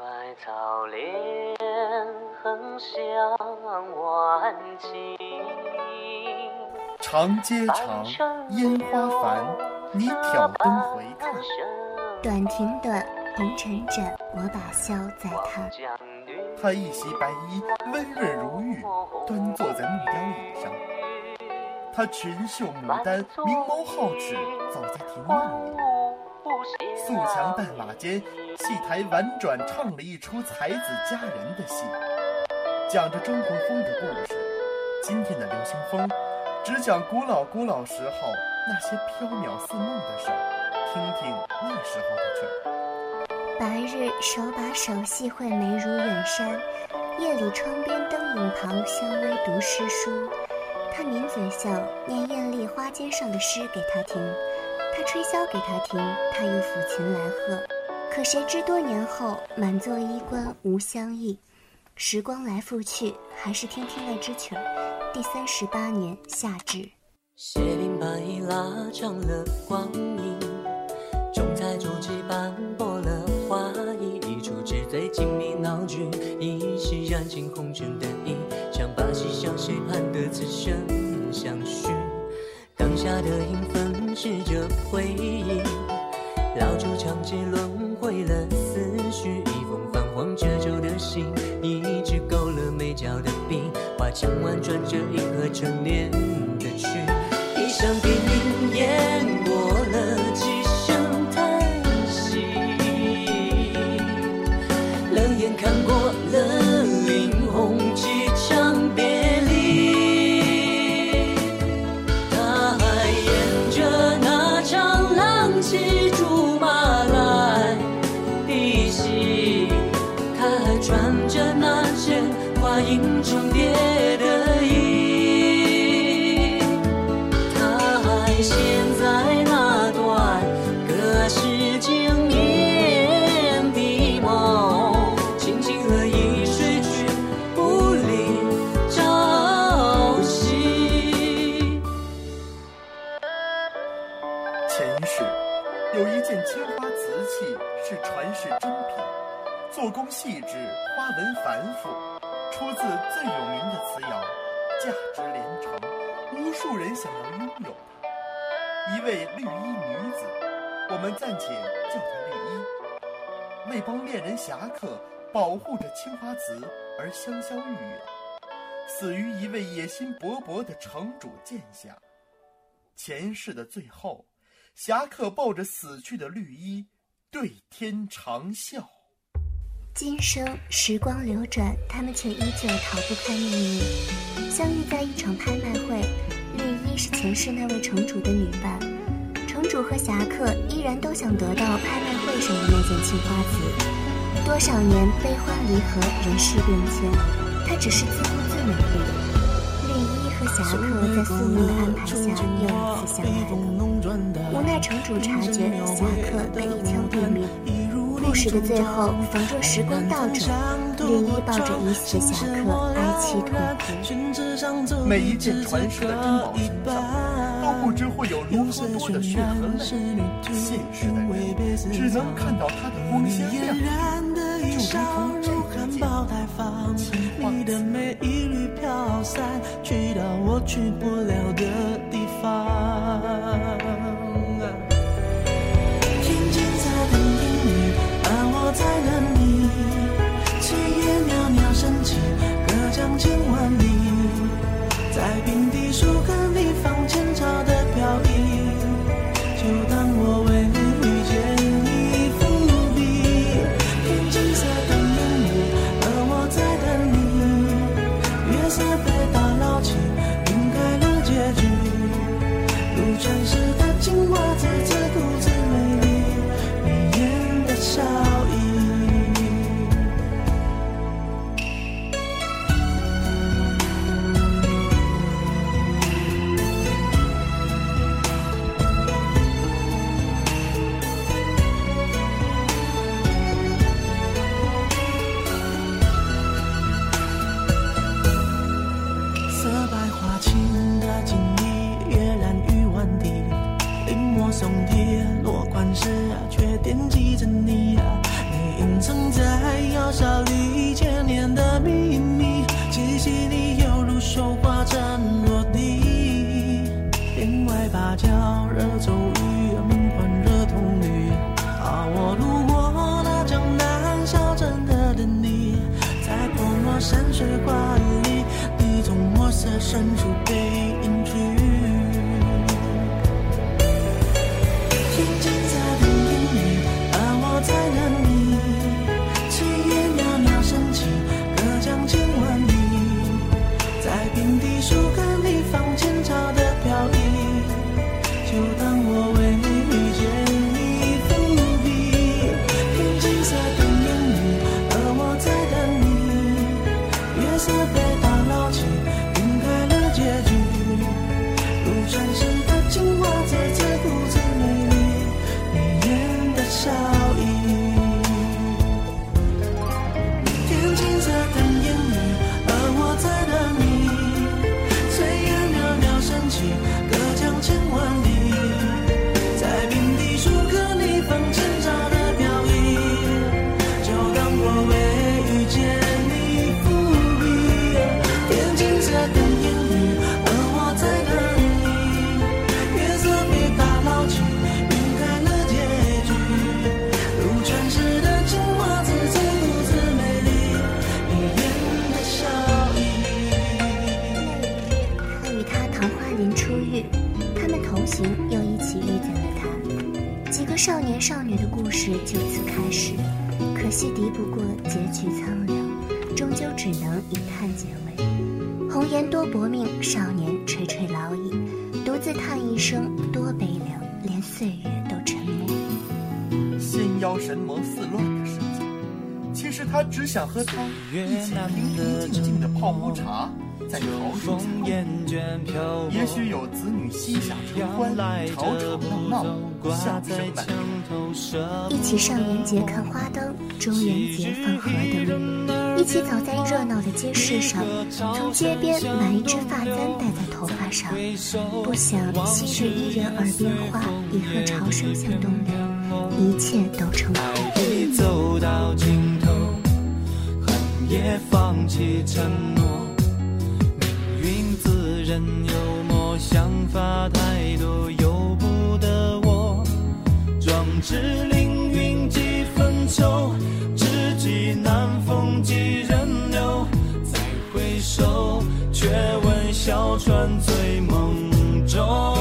在草莲横向晚晴。长街长，烟花繁，你挑灯回看。短亭短，红尘枕，我把箫在叹。他一袭白衣，温润如玉，端坐在木雕椅上。他裙袖牡丹，明眸皓齿，走在庭院里。素墙淡瓦间，戏台婉转唱了一出才子佳人的戏，讲着中国风的故事。今天的流行风，只讲古老古老时候那些飘渺似梦的事儿，听听那时候的曲儿。白日手把手细绘眉如远山，夜里窗边灯影旁相偎读诗书。他抿嘴笑，念艳丽花间上的诗给他听。吹箫给他听，他又抚琴来和。可谁知多年后，满座衣冠无相忆。时光来复去，还是听听那支曲儿。第三十八年夏至。斜林白衣拉长了光阴，重彩竹枝斑驳了花衣。一出纸醉金迷闹剧，一袭染尽红尘的衣，想把戏笑谁盼得此生相许。当下的影分饰着回忆，老旧长街轮回了思绪，一封泛黄褶皱的信，一支勾勒眉角的笔，画墙婉转着银河陈年的曲，一声低吟演。是传世珍品，做工细致，花纹繁复，出自最有名的瓷窑，价值连城，无数人想要拥有它。一位绿衣女子，我们暂且叫她绿衣，为帮恋人侠客保护着青花瓷而香消玉殒，死于一位野心勃勃的城主剑下。前世的最后。侠客抱着死去的绿衣，对天长啸。今生时光流转，他们却依旧逃不开命运。相遇在一场拍卖会，绿衣是前世那位城主的女伴。城主和侠客依然都想得到拍卖会上的那件青花瓷。多少年悲欢离合，人事变迁，他只是自顾自美丽。绿衣和侠客在宿命的安排下又一次相爱了。无奈城主察觉侠客被一枪故事的最后，仿若时光倒转，绿衣抱着已死的侠客哀戚痛哭。每一件传世的珍宝身上，都不知会有如何多的血和泪。现实的人只能看到它的光鲜亮丽，就如同这一件青花瓷。去到我去不了的地方。结尾。红颜多薄命，少年垂垂老矣，独自叹一声多悲凉，连岁月都沉默。仙妖神魔似乱的世界，其实他只想和他一起平平静静的泡壶茶，在桃树下。也许有子女膝下承欢，吵吵闹闹，笑声满天。一起上元节看花灯，中元节放河灯，一起走在热闹的街市上，从街边买一支发簪戴在头发上，不想昔日伊人耳边话，一和潮声向东流，一切都成空。一走到尽头，恨也放弃承诺。命运自认幽默，想法太多，由不得我。壮志凌云几分愁，知己难逢几人留。再回首，却闻小船醉梦中。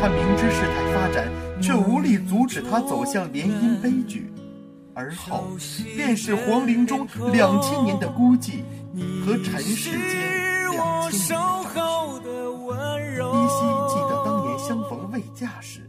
他明知事态发展，却无力阻止他走向联姻悲剧，而后便是黄陵中两千年的孤寂和尘世间两千年的故事。依稀记得当年相逢未嫁时，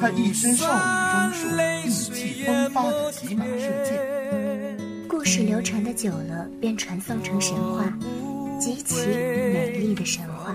他一身少女装束，意气风发的骑马射箭。故事流传的久了，便传颂成神话，极其美丽的神话。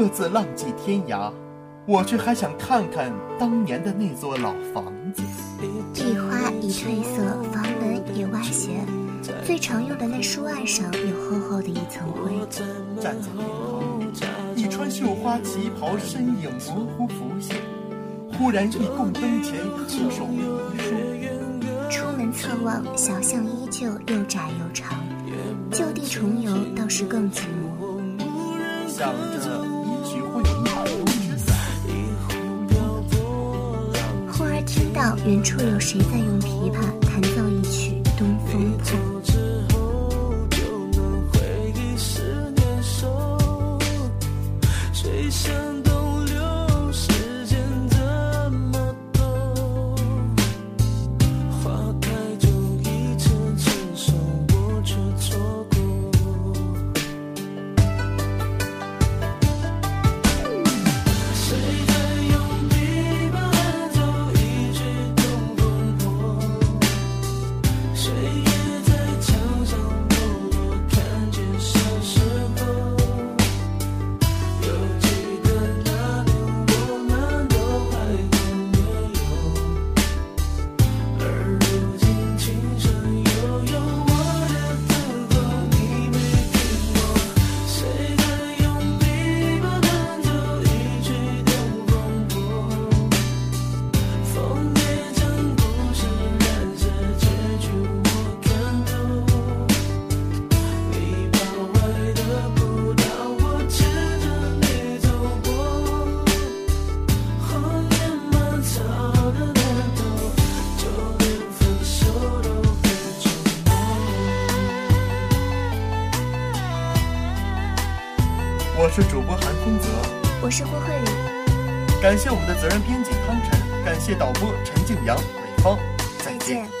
各自浪迹天涯，我却还想看看当年的那座老房子。一花一褪色，房门也歪斜，最常用的那书案上有厚厚的一层灰。站在边旁，一穿绣花旗袍，身影模糊浮现。忽然一供灯前，合手为一书。出门侧望，小巷依旧又窄又长，就地重游倒是更寂寞。想着远处有谁在用琵琶弹奏一曲《东风破》。感谢我们的责任编辑汤晨，感谢导播陈静阳、美方，再见。再见。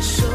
so